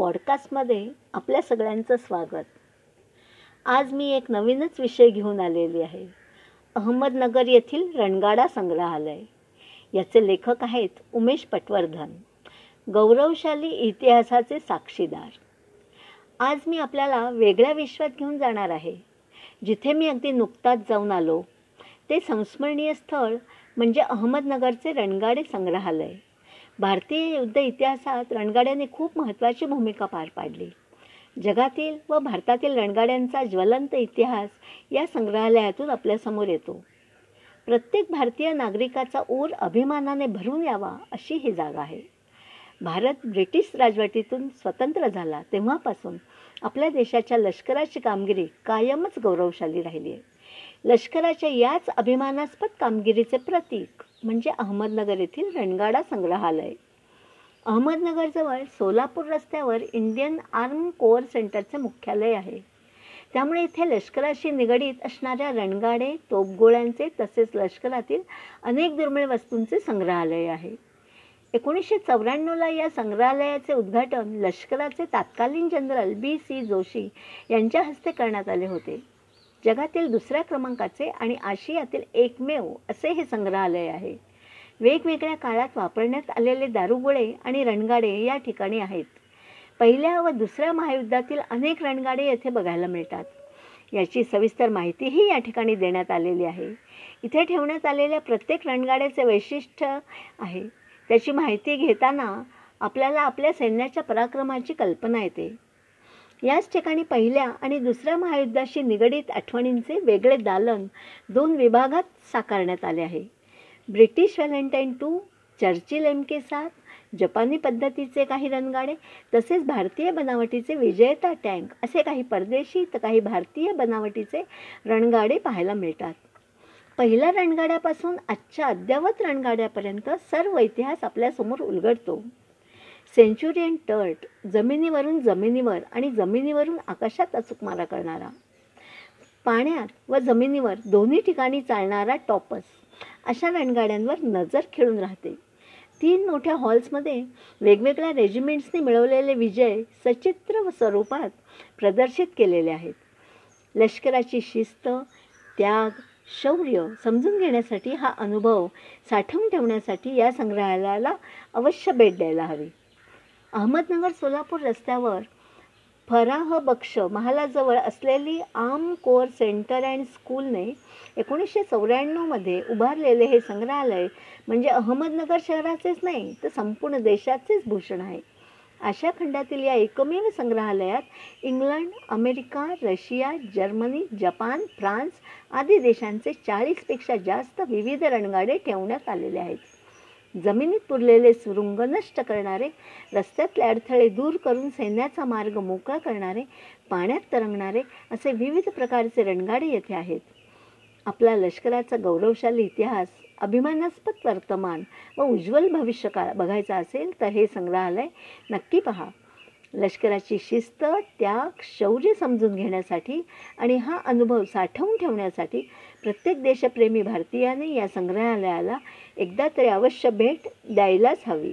पॉडकास्टमध्ये आपल्या सगळ्यांचं स्वागत. आज मी एक नवीनच विषय घेऊन आलेली आहे. अहमदनगर येथील रणगाडा संग्रहालय. याचे लेखक आहेत उमेश पटवर्धन गौरवशाली इतिहासाचे साक्षीदार. आज मी आपल्याला वेगळ्या विश्वात घेऊन जाणार आहे. जिथे मी अगदी नुकताच जाऊन आलो ते संस्मरणीय स्थळ म्हणजे अहमदनगरचे रणगाडे संग्रहालय. भारतीय युद्ध इतिहासात रणगाड्याने खूप महत्त्वाची भूमिका पार पाडली. जगातील व भारतातील रणगाड्यांचा ज्वलंत इतिहास या संग्रहालयातून आपल्यासमोर येतो. प्रत्येक भारतीय नागरिकाचा ऊर अभिमानाने भरून यावा अशी ही जागा आहे. भारत ब्रिटिश राजवटीतून स्वतंत्र झाला तेव्हापासून आपल्या देशाच्या लष्कराची कामगिरी कायमच गौरवशाली राहिली आहे. लष्कराच्या याच अभिमानास्पद कामगिरीचे प्रतीक म्हणजे अहमदनगर येथील रणगाडा संग्रहालय. अहमदनगरजवळ सोलापूर रस्त्यावर इंडियन आर्म कोअर सेंटरचे मुख्यालय आहे. त्यामुळे इथे लष्कराशी निगडीत असणाऱ्या रणगाडे तोपगोळ्यांचे तसेच लष्करातील अनेक दुर्मिळ वस्तूंचे संग्रहालय आहे. एकोणीसशे चौऱ्याण्णवला या संग्रहालयाचे उद्घाटन लष्कराचे तत्कालीन जनरल बी सी जोशी यांच्या हस्ते करण्यात आले होते. जगातील दुसऱ्या क्रमांकाचे आणि आशियातील एकमेव असे हे संग्रहालय आहे. वेगवेगळ्या काळात वापरण्यात आलेले दारुगोळे आणि रणगाडे या ठिकाणी आहेत. पहिल्या व दुसऱ्या महायुद्धातील अनेक रणगाडे येथे बघायला मिळतात. याची सविस्तर माहितीही या ठिकाणी देण्यात आलेली आहे. इथे ठेवण्यात आलेल्या प्रत्येक रणगाड्याचे वैशिष्ट्य आहे. त्याची माहिती घेताना आपल्याला आपल्या सैन्याच्या पराक्रमाची कल्पना येते. याच ठिकाणी पहिल्या आणि दुसऱ्या महायुद्धाशी निगडीत आठवणींचे वेगळे दालन दोन विभागात साकारण्यात आले आहे. British Valentine to Churchill M K सात जपानी पद्धतीचे काही रणगाडे तसेच भारतीय बनावटीचे विजेता टँक असे काही परदेशी तर काही भारतीय बनावटीचे रणगाडे पाहायला मिळतात. पहिल्या रणगाड्यापासून आजच्या अद्ययावत रणगाड्यापर्यंत सर्व इतिहास आपल्यासमोर उलगडतो. सेंच्युरियन टर्ट जमिनीवरून जमिनीवर आणि जमिनीवरून आकाशात अचूक मारा करणारा. पाण्यात व जमिनीवर दोन्ही ठिकाणी चालणारा टॉपस अशा रणगाड्यांवर नजर खेळून राहते. तीन मोठ्या हॉल्समध्ये वेगवेगळ्या रेजिमेंट्सनी मिळवलेले विजय सचित्र स्वरूपात प्रदर्शित केलेले आहेत. लष्कराची शिस्त त्याग शौर्य समजून घेण्यासाठी हा अनुभव साठवून ठेवण्यासाठी या संग्रहालयाला अवश्य भेट द्यायला हवी. अहमदनगर सोलापूर रस्त्यावर फराह बक्ष महालाजवळ असलेली आम कोअर सेंटर अँड स्कूलने एकोणीसशे चौऱ्याण्णवमध्ये उभारलेले हे संग्रहालय म्हणजे अहमदनगर शहराचेच नाही तर संपूर्ण देशाचेच भूषण आहे. आशिया खंडातील या एकमेव संग्रहालयात England America Russia Germany Japan France आदी देशांचे चाळीसपेक्षा जास्त विविध रणगाडे ठेवण्यात आलेले आहेत. जमिनीत पुरलेले सुरुंग नष्ट करणारे रस्त्यातले अडथळे दूर करून सैन्याचा मार्ग मोकळा करणारे पाण्यात तरंगणारे असे विविध प्रकारचे रणगाडे येथे आहेत. आपला लष्कराचा गौरवशाली इतिहास अभिमानास्पद वर्तमान व उज्ज्वल भविष्यकाळ बघायचा असेल तर हे संग्रहालय नक्की पहा. लष्कराची शिस्त त्याग शौर्य समजून घेण्यासाठी आणि हा अनुभव साठवून ठेवण्यासाठी प्रत्येक देशप्रेमी भारतीयाने या संग्रहालयाला एकदा तरी अवश्य भेट द्यायलाच हवी.